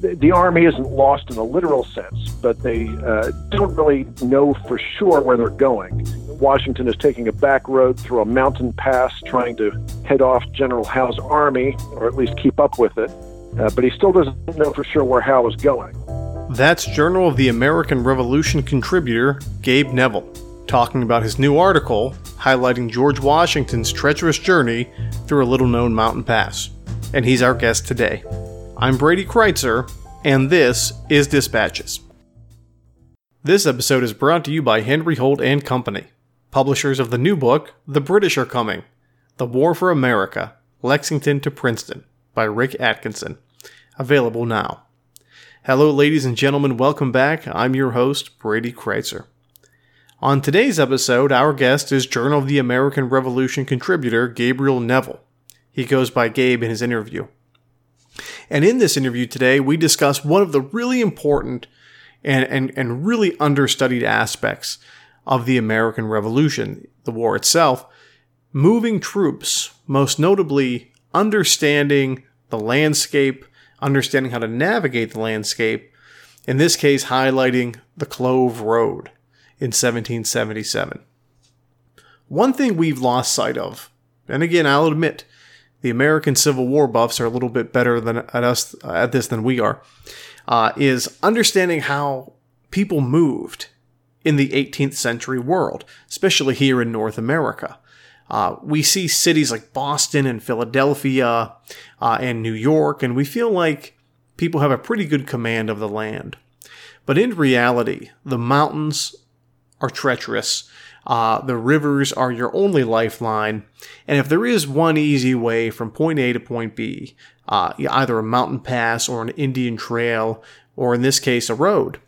the, army isn't lost in a literal sense, but they uh, don't really know for sure where they're going. Washington is taking a back road through a mountain pass, trying to head off General Howe's army, or at least keep up with it. Uh, but he still doesn't know for sure where Howe is going. That's Journal of the American Revolution contributor Gabe Neville talking about his new article highlighting George Washington's treacherous journey through a little known mountain pass. And he's our guest today. I'm Brady Crytzer, and this is Dispatches. This episode is brought to you by Henry Holt and Company, publishers of the new book, The British Are Coming The War for America, Lexington to Princeton, by Rick Atkinson. Available now. Hello, ladies and gentlemen, welcome back. I'm your host, Brady Crytzer. On today's episode, our guest is Journal of the American Revolution contributor Gabriel Neville. He goes by Gabe in his interview. And in this interview today, we discuss one of the really important and, and, and really understudied aspects of the American Revolution, the war itself, moving troops, most notably understanding the landscape, understanding how to navigate the landscape, in this case, highlighting the Clove Road in 1777. One thing we've lost sight of, and again, I'll admit, the American Civil War buffs are a little bit better than at us at this than we are, uh, is understanding how people moved in the 18th century world, especially here in North America. Uh, we see cities like Boston and Philadelphia uh, and New York, and we feel like people have a pretty good command of the land. But in reality, the mountains are treacherous uh, the rivers are your only lifeline. And if there is one easy way from point A to point B, uh, either a mountain pass or an Indian trail, or in this case, a road,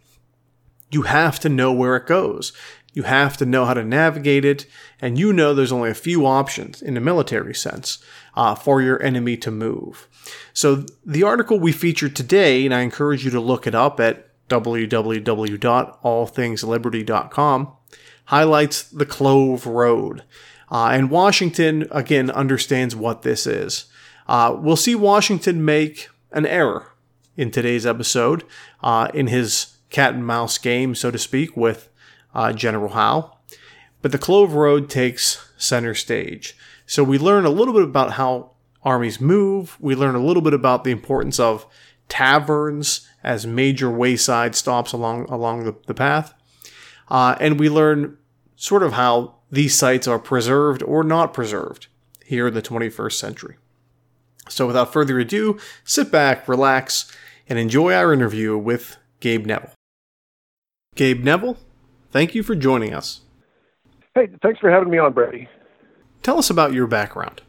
you have to know where it goes. You have to know how to navigate it, and you know there's only a few options in a military sense uh, for your enemy to move. So, the article we featured today, and I encourage you to look it up at www.allthingsliberty.com, highlights the Clove Road. Uh, and Washington, again, understands what this is. Uh, we'll see Washington make an error in today's episode uh, in his cat and mouse game, so to speak, with uh, General Howe. But the Clove Road takes center stage. So we learn a little bit about how armies move. We learn a little bit about the importance of taverns as major wayside stops along along the, the path. Uh, and we learn sort of how these sites are preserved or not preserved here in the 21st century. So without further ado, sit back, relax, and enjoy our interview with Gabe Neville. Gabe Neville, thank you for joining us. Hey, thanks for having me on, Brady. Tell us about your background.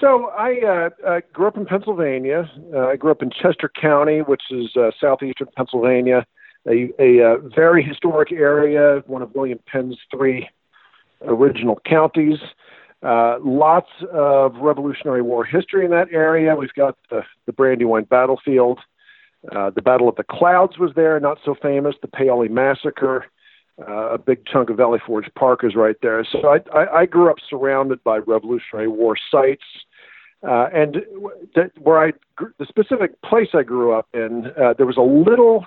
So I uh, uh, grew up in Pennsylvania. Uh, I grew up in Chester County, which is uh, southeastern Pennsylvania a, a, uh, very historic area, one of William Penn's three original counties. Uh, lots of Revolutionary War history in that area. We've got the, the Brandywine battlefield. Uh, the Battle of the Clouds was there, not so famous. The Paoli Massacre. Uh, a big chunk of Valley Forge Park is right there. So I, I, I grew up surrounded by Revolutionary War sites. Uh, and th- where I, the specific place I grew up in, uh, there was a little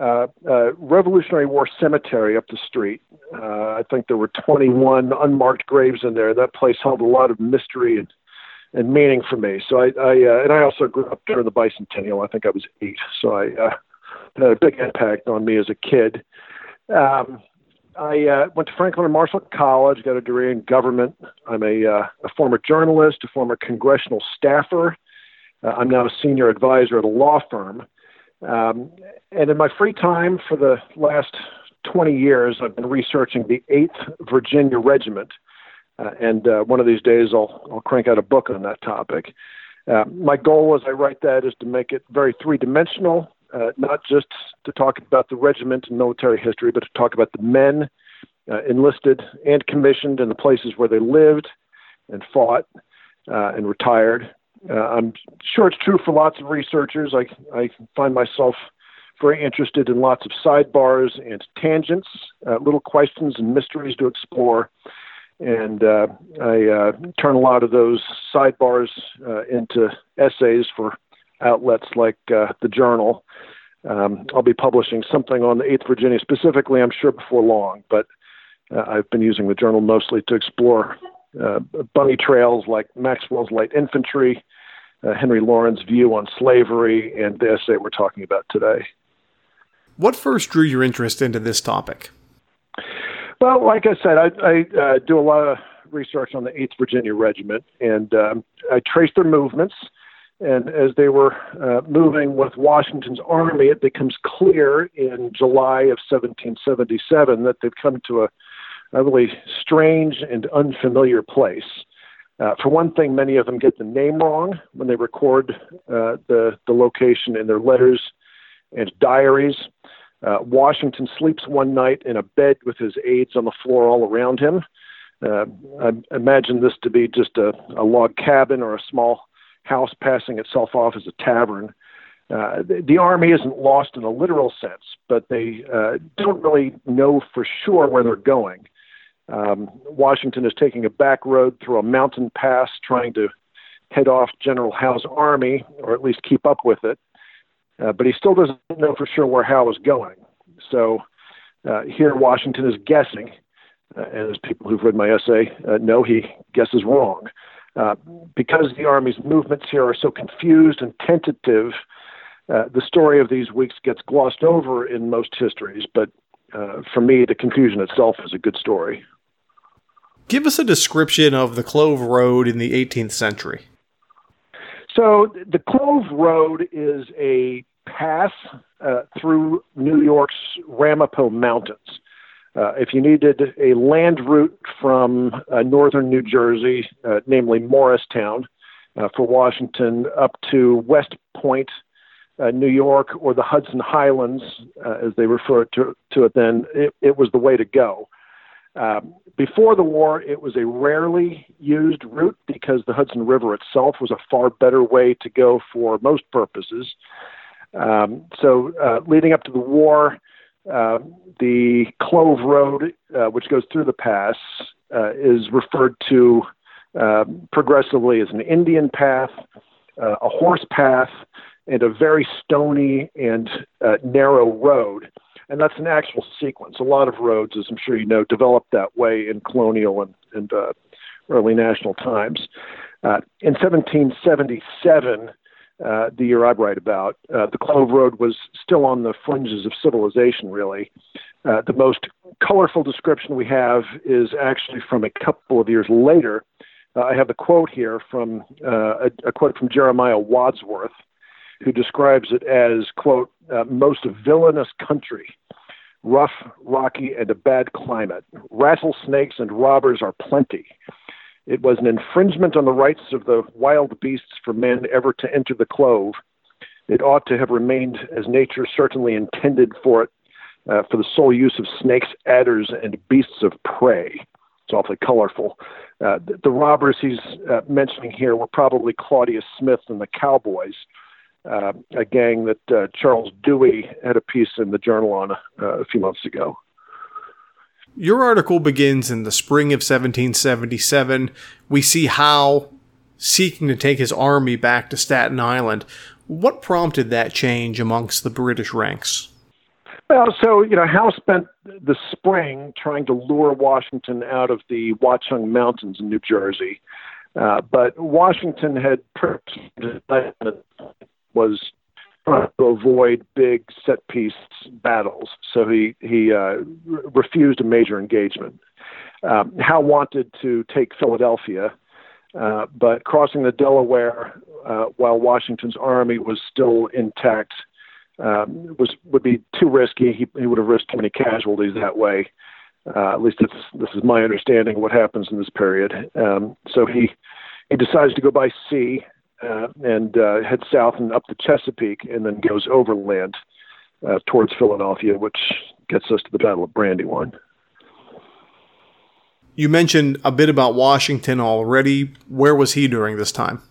uh, uh, Revolutionary War cemetery up the street. Uh, I think there were 21 unmarked graves in there. That place held a lot of mystery and and meaning for me. So I, I uh, and I also grew up during the bicentennial. I think I was eight, so I uh, had a big impact on me as a kid. Um, I uh, went to Franklin and Marshall College, got a degree in government. I'm a, uh, a former journalist, a former congressional staffer. Uh, I'm now a senior advisor at a law firm. Um, and in my free time for the last 20 years, I've been researching the 8th Virginia Regiment. Uh, and uh, one of these days, I'll, I'll crank out a book on that topic. Uh, my goal as I write that is to make it very three dimensional, uh, not just to talk about the regiment and military history, but to talk about the men uh, enlisted and commissioned and the places where they lived and fought uh, and retired. Uh, I'm sure it's true for lots of researchers. I, I find myself very interested in lots of sidebars and tangents, uh, little questions and mysteries to explore. And uh, I turn a lot of those sidebars into essays for outlets like uh, the Journal. Um, I'll be publishing something on the 8th Virginia specifically, I'm sure, before long, but uh, I've been using the Journal mostly to explore bunny trails like Maxwell's Light Infantry, Henry Laurens' view on slavery, and the essay we're talking about today. What first drew your interest into this topic? Well, like I said, I, I uh, do a lot of research on the 8th Virginia Regiment, and um, I trace their movements. And as they were uh, moving with Washington's army, it becomes clear in July of 1777 that they've come to a, a really strange and unfamiliar place. Uh, for one thing, many of them get the name wrong when they record uh, the, the location in their letters and diaries. Uh, Washington sleeps one night in a bed with his aides on the floor all around him. Uh, I imagine this to be just a, a log cabin or a small house passing itself off as a tavern. Uh, the, the, army isn't lost in a literal sense, but they uh, don't really know for sure where they're going. Um, Washington is taking a back road through a mountain pass, trying to head off General Howe's army, or at least keep up with it uh, but he still doesn't know for sure where Howe is going. So uh, here, Washington is guessing, uh, and as people who've read my essay uh, know, he guesses wrong. Uh, because the Army's movements here are so confused and tentative, uh, the story of these weeks gets glossed over in most histories, but for me, the confusion itself is a good story. Give us a description of the Clove Road in the 18th century. So the Clove Road is a pass uh, through New York's Ramapo Mountains. Uh, if you needed a land route from uh, northern New Jersey, uh, namely Morristown, uh, for Washington up to West Point, uh, New York, or the Hudson Highlands, as they referred to, to it then, it, it was the way to go. Um, before the war, it was a rarely used route because the Hudson River itself was a far better way to go for most purposes. Um, so, uh, leading up to the war, uh, the Clove Road, uh, which goes through the pass, uh, is referred to um, progressively as an Indian path, uh, a horse path, and a very stony and uh, narrow road and that's an actual sequence. A lot of roads, as I'm sure you know, developed that way in colonial and, and uh, early national times. Uh, in 1777, uh, the year I write about, uh, the Clove Road was still on the fringes of civilization, really. Uh, the most colorful description we have is actually from a couple of years later. Uh, I have a quote here from uh, a, a quote from Jeremiah Wadsworth, who describes it as, quote, uh, most villainous country, rough, rocky, and a bad climate. Rattlesnakes and robbers are plenty. It was an infringement on the rights of the wild beasts for men ever to enter the clove. It ought to have remained as nature certainly intended for it, uh, for the sole use of snakes, adders, and beasts of prey. It's awfully colorful. Uh, the, the, robbers he's uh, mentioning here were probably Claudius Smith and the Cowboys, uh, a gang that uh, Charles Dewey had a piece in the journal on uh, a few months ago. Your article begins in the spring of 1777. We see Howe seeking to take his army back to Staten Island. What prompted that change amongst the British ranks? Well, so, you know, Howe spent the spring trying to lure Washington out of the Watchung Mountains in New Jersey. Uh, but Washington had was trying to avoid big set piece battles, so he he uh, re- refused a major engagement. Um, Howe wanted to take Philadelphia, uh, but crossing the Delaware uh, while Washington's army was still intact um, was would be too risky. He, he would have risked too many casualties that way. Uh, at least this, this is my understanding of what happens in this period. Um, so he he decides to go by sea uh, and uh, heads south and up the Chesapeake, and then goes overland uh, towards Philadelphia, which gets us to the Battle of Brandywine. You mentioned a bit about Washington already. Where was he during this time?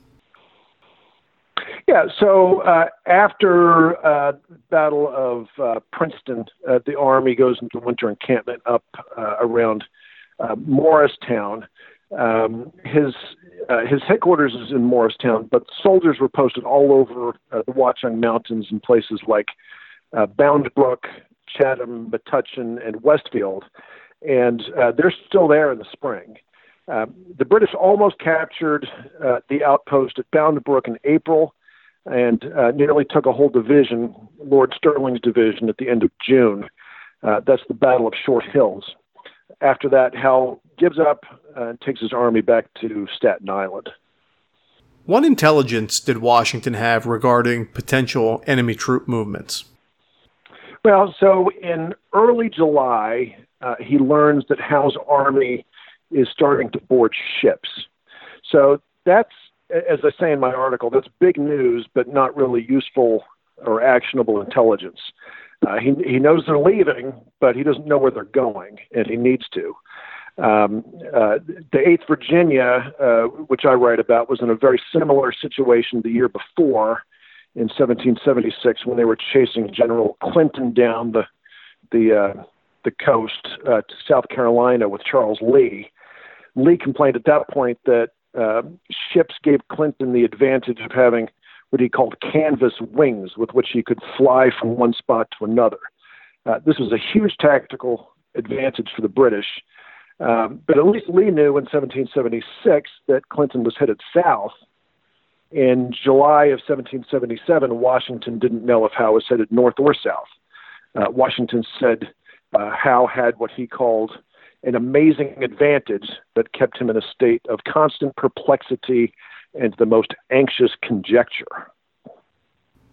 Yeah, so uh, after uh, Battle of uh, Princeton, uh, the Army goes into winter encampment up uh, around uh, Morristown. Um, his uh, his headquarters is in Morristown, but soldiers were posted all over uh, the Watchung Mountains in places like uh, Bound Brook, Chatham, Metuchen, and Westfield, and uh, they're still there in the spring. Uh, the British almost captured uh, the outpost at Bound Brook in April and uh, nearly took a whole division, Lord Stirling's division, at the end of June. Uh, that's the Battle of Short Hills. After that, Howe gives up and takes his army back to Staten Island. What intelligence did Washington have regarding potential enemy troop movements? Well, so in early July, uh, he learns that Howe's army is starting to board ships. So that's, as I say in my article, that's big news, but not really useful or actionable intelligence. Uh, he he knows they're leaving, but he doesn't know where they're going, and he needs to. Um, uh, the 8th Virginia, uh, which I write about, was in a very similar situation the year before, in 1776, when they were chasing General Clinton down the the uh, the coast uh, to South Carolina with Charles Lee. Lee complained at that point that uh, ships gave Clinton the advantage of having what he called canvas wings with which he could fly from one spot to another. Uh, this was a huge tactical advantage for the British. Um, but at least Lee knew in 1776 that Clinton was headed south. In July of 1777, Washington didn't know if Howe was headed north or south. Uh, Washington said uh, Howe had what he called an amazing advantage that kept him in a state of constant perplexity and the most anxious conjecture.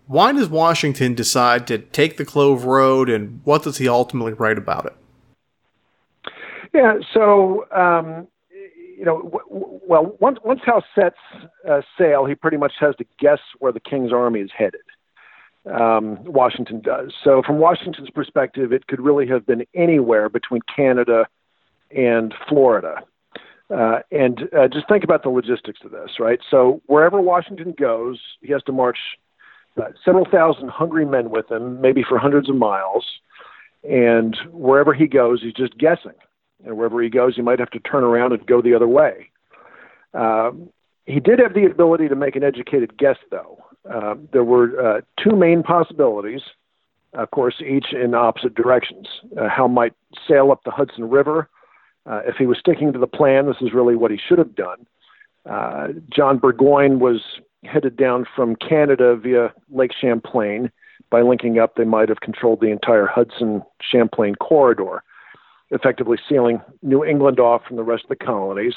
Why does Washington decide to take the Clove Road, and what does he ultimately write about it? Yeah, so um, you know, w- well, once once Howe sets uh, sail, he pretty much has to guess where the King's army is headed. Um, Washington does. So, from Washington's perspective, it could really have been anywhere between Canada and Florida. Uh, and uh, just think about the logistics of this, right? So wherever Washington goes, he has to march uh, several thousand hungry men with him, maybe for hundreds of miles. And wherever he goes, he's just guessing. And wherever he goes, he might have to turn around and go the other way. Um, he did have the ability to make an educated guess, though. Uh, there were uh, two main possibilities, of course, each in opposite directions. Uh, might sail up the Hudson River uh, if he was sticking to the plan, this is really what he should have done. Uh, John Burgoyne was headed down from Canada via Lake Champlain. By linking up, they might have controlled the entire Hudson Champlain corridor, effectively sealing New England off from the rest of the colonies.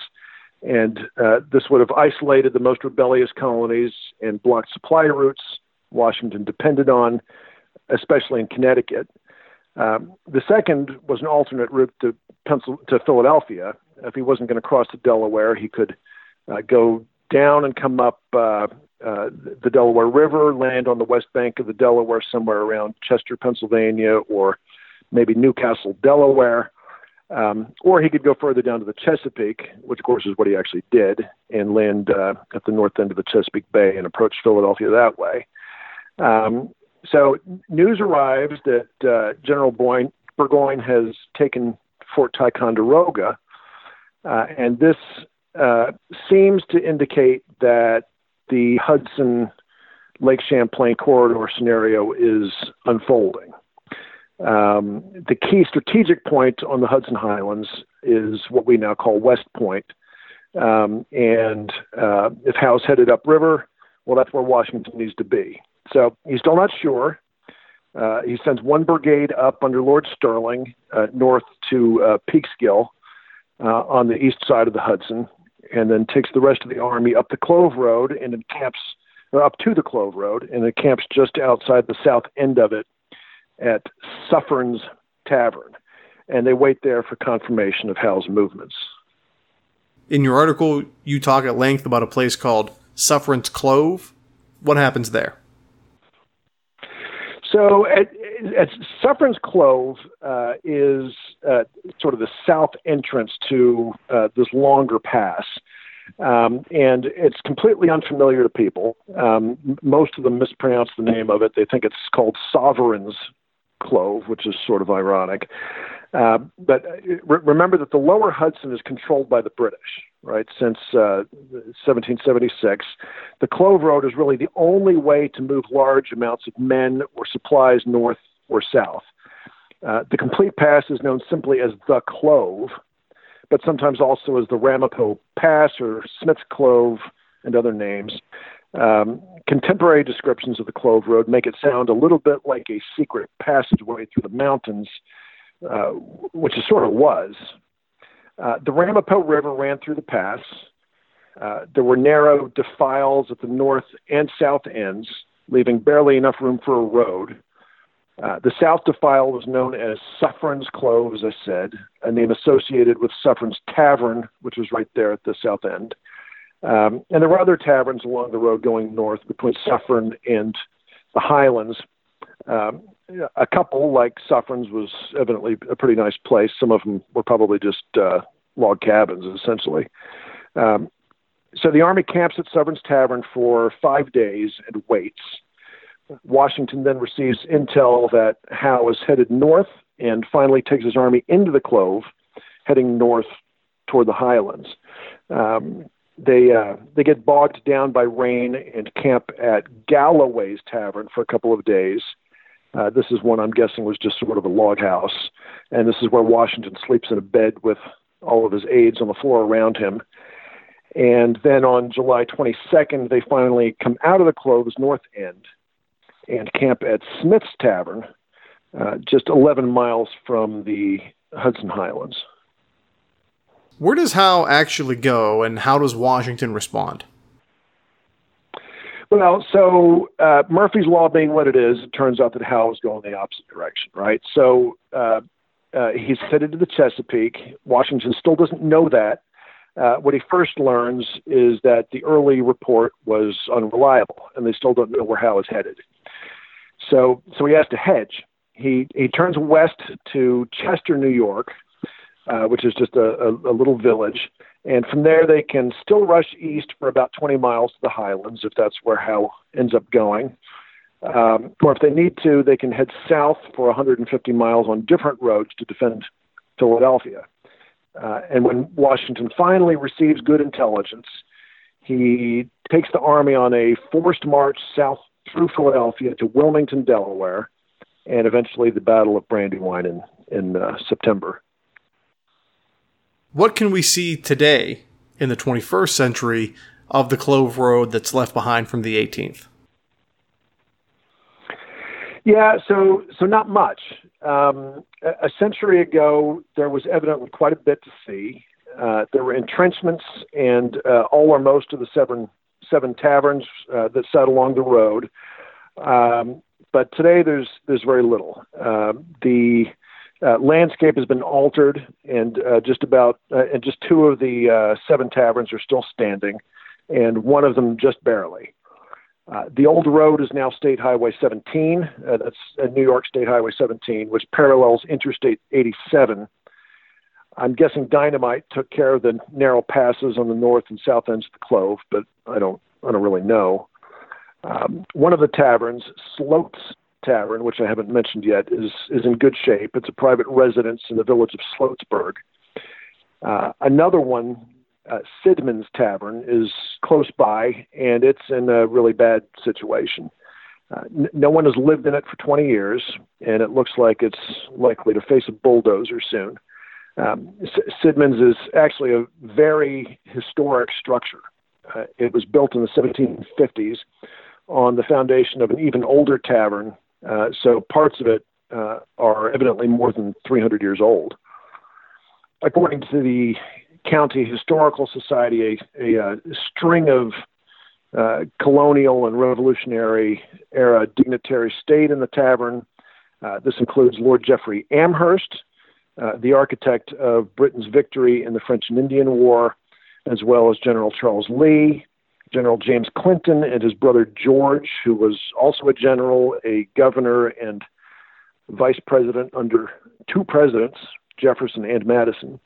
And uh, this would have isolated the most rebellious colonies and blocked supply routes Washington depended on, especially in Connecticut. Um, the second was an alternate route to Pencil to Philadelphia. If he wasn't going to cross the Delaware, he could uh, go down and come up uh, uh, the Delaware River, land on the west bank of the Delaware, somewhere around Chester, Pennsylvania, or maybe Newcastle, Delaware. Um, or he could go further down to the Chesapeake, which of course is what he actually did, and land uh, at the north end of the Chesapeake Bay and approach Philadelphia that way. Um, so news arrives that uh, General Boyne, Burgoyne has taken Fort Ticonderoga, uh, and this uh, seems to indicate that the Hudson Lake Champlain corridor scenario is unfolding. Um, the key strategic point on the Hudson Highlands is what we now call West Point. Um, and uh, if Howe's headed upriver, well, that's where Washington needs to be. So he's still not sure. Uh, he sends one brigade up under Lord Stirling uh, north to uh, Peekskill uh, on the east side of the Hudson, and then takes the rest of the army up the Clove Road and encamps, or up to the Clove Road, and encamps just outside the south end of it at Suffern's Tavern. And they wait there for confirmation of Howe's movements. In your article, you talk at length about a place called Suffern's Clove. What happens there? So at, at Suffern's Clove uh, is uh, sort of the south entrance to uh, this longer pass. Um, and it's completely unfamiliar to people. Um, most of them mispronounce the name of it. They think it's called Sovereign's Clove, which is sort of ironic. Uh, but uh, re- remember that the lower Hudson is controlled by the British, right? Since uh, 1776, the Clove Road is really the only way to move large amounts of men or supplies north or south. Uh, the complete pass is known simply as the Clove, but sometimes also as the Ramapo Pass or Smith's Clove and other names. Um, contemporary descriptions of the Clove Road make it sound a little bit like a secret passageway through the mountains, uh, which it sort of was. Uh, the Ramapo River ran through the pass. Uh, there were narrow defiles at the north and south ends, leaving barely enough room for a road. Uh, the South Defile was known as Suffern's Clove, as I said, a name associated with Suffern's Tavern, which was right there at the south end. Um, and there were other taverns along the road going north between Suffern and the Highlands. Um, a couple, like Suffern's, was evidently a pretty nice place. Some of them were probably just uh, log cabins, essentially. Um, so the Army camps at Suffern's Tavern for five days and waits. Washington then receives intel that Howe is headed north and finally takes his army into the Clove, heading north toward the Highlands. Um, they uh, they get bogged down by rain and camp at Galloway's Tavern for a couple of days. Uh, this is one I'm guessing was just sort of a log house, and this is where Washington sleeps in a bed with all of his aides on the floor around him. And then on July 22nd, they finally come out of the Clove's north end and camp at Smith's Tavern, uh, just 11 miles from the Hudson Highlands. Where does Howe actually go, and how does Washington respond? Well, so uh, Murphy's Law being what it is, it turns out that Howe is going the opposite direction, right? So uh, uh, he's headed to the Chesapeake. Washington still doesn't know that. Uh, what he first learns is that the early report was unreliable, and they still don't know where Howe is headed. So, so he has to hedge. He he turns west to Chester, New York, uh, which is just a, a, a little village, and from there they can still rush east for about 20 miles to the Highlands, if that's where Howe ends up going. Um, or if they need to, they can head south for 150 miles on different roads to defend Philadelphia. Uh, and when Washington finally receives good intelligence, he takes the army on a forced march south through Philadelphia to Wilmington, Delaware, and eventually the Battle of Brandywine in, in uh, September. What can we see today in the 21st century of the Clove Road that's left behind from the 18th? Yeah, so so not much. Um, a, century ago, there was evidently quite a bit to see. Uh, there were entrenchments and uh, all or most of the seven seven taverns uh, that sat along the road. Um, but today there's there's very little. Uh, the uh, landscape has been altered, and uh, just about uh, and just two of the uh, seven taverns are still standing, and one of them just barely. Uh, the old road is now State Highway 17. Uh, that's New York State Highway 17, which parallels Interstate 87 I'm guessing Dynamite took care of the narrow passes on the north and south ends of the Clove, but I don't I don't really know. Um, one of the taverns, Sloat's Tavern, which I haven't mentioned yet, is is in good shape. It's a private residence in the village of Sloatsburg. Uh, another one, uh, Sidman's Tavern, is close by, and it's in a really bad situation. Uh, n- no one has lived in it for 20 years, and it looks like it's likely to face a bulldozer soon. Um, Sidman's is actually a very historic structure. Uh, it was built in the 1750s on the foundation of an even older tavern, uh, so parts of it uh, are evidently more than 300 years old. According to the County Historical Society, a, a, a string of uh, colonial and revolutionary era dignitaries stayed in the tavern. Uh, this includes Lord Jeffrey Amherst, uh, the architect of Britain's victory in the French and Indian War, as well as General Charles Lee, General James Clinton and his brother George, who was also a general, a governor, and vice president under two presidents, Jefferson and Madison.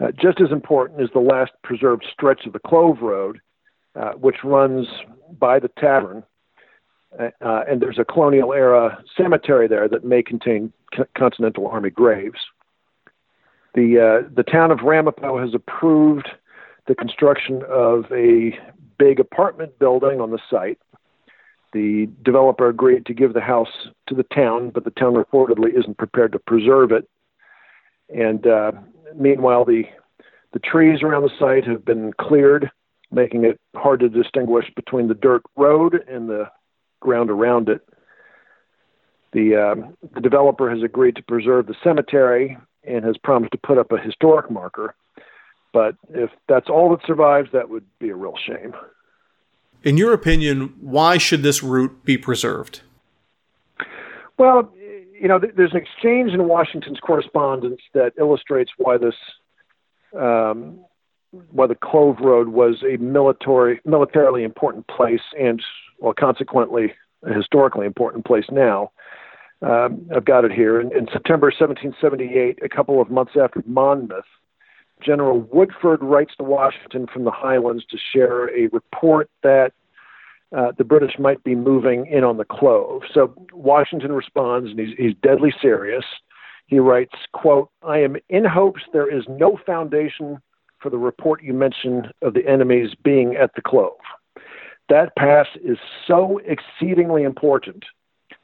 Uh, just as important is the last preserved stretch of the Clove Road, uh, which runs by the tavern. Uh, uh and there's a colonial era cemetery there that may contain Continental Army graves. The, uh, the town of Ramapo has approved the construction of a big apartment building on the site. The developer agreed to give the house to the town, but the town reportedly isn't prepared to preserve it. And uh, meanwhile, the the trees around the site have been cleared, making it hard to distinguish between the dirt road and the ground around it. The, uh, the developer has agreed to preserve the cemetery and has promised to put up a historic marker. But if that's all that survives, that would be a real shame. In your opinion, why should this route be preserved? Well, you know, there's an exchange in Washington's correspondence that illustrates why this, um, why the Clove Road was a military, militarily important place, and well, consequently, a historically important place now. Um, I've got it here. In, in September 1778, a couple of months after Monmouth, General Woodford writes to Washington from the Highlands to share a report that uh, the British might be moving in on the Clove. So Washington responds, and he's, he's deadly serious. He writes, "quote I am in hopes there is no foundation for the report you mentioned of the enemies being at the Clove. That pass is so exceedingly important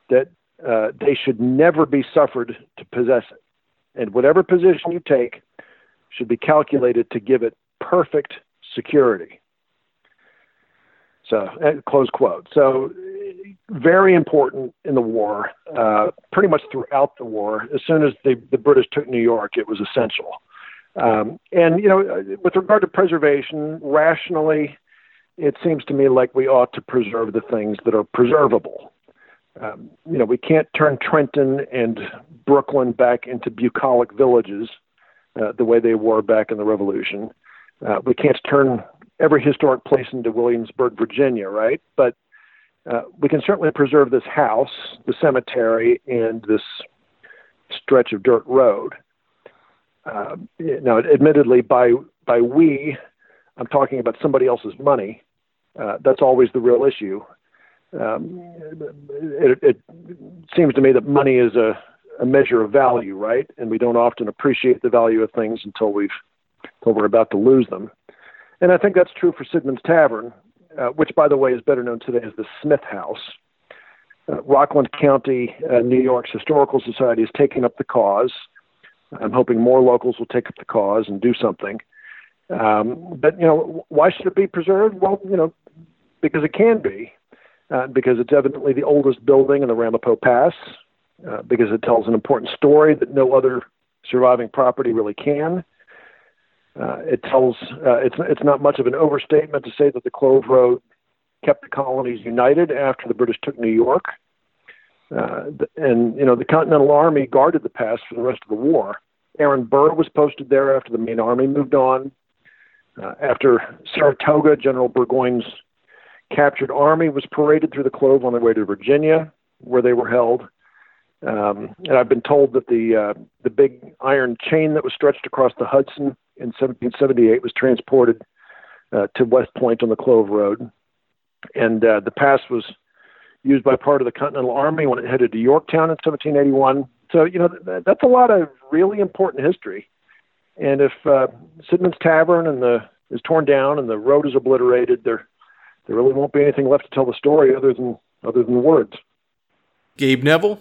that uh, they should never be suffered to possess it. And whatever position you take should be calculated to give it perfect security. So, uh, close quote. So, very important in the war, uh, pretty much throughout the war. As soon as the, the British took New York, it was essential. Um, and, you know, with regard to preservation, rationally, it seems to me like we ought to preserve the things that are preservable um, you know, we can't turn Trenton and Brooklyn back into bucolic villages uh, the way they were back in the Revolution. Uh, we can't turn every historic place into Williamsburg, Virginia, right? But uh, we can certainly preserve this house, the cemetery, and this stretch of dirt road. Uh, now, admittedly, by by we, I'm talking about somebody else's money. Uh, that's always the real issue um, it, it seems to me that money is a, a measure of value, right? And we don't often appreciate the value of things until we've until we're about to lose them. And I think that's true for Sidman's Tavern, uh, which, by the way, is better known today as the Smith House. Uh, Rockland County, uh, New York's Historical Society is taking up the cause. I'm hoping more locals will take up the cause and do something. Um, but you know, why should it be preserved? Well, you know, because it can be uh, because it's evidently the oldest building in the Ramapo Pass, uh, because it tells an important story that no other surviving property really can. Uh, it tells uh, it's it's not much of an overstatement to say that the Clove Road kept the colonies united after the British took New York, uh, and you know the Continental Army guarded the pass for the rest of the war. Aaron Burr was posted there after the main army moved on. Uh, after Saratoga, General Burgoyne's captured army was paraded through the Clove on their way to Virginia, where they were held. Um, and I've been told that the uh, the big iron chain that was stretched across the Hudson in 1778 was transported uh, to West Point on the Clove Road, and uh, the pass was used by part of the Continental Army when it headed to Yorktown in 1781. So you know th- that's a lot of really important history. And if uh, Sidman's Tavern and the is torn down and the road is obliterated, there there really won't be anything left to tell the story other than other than words. Gabe Neville,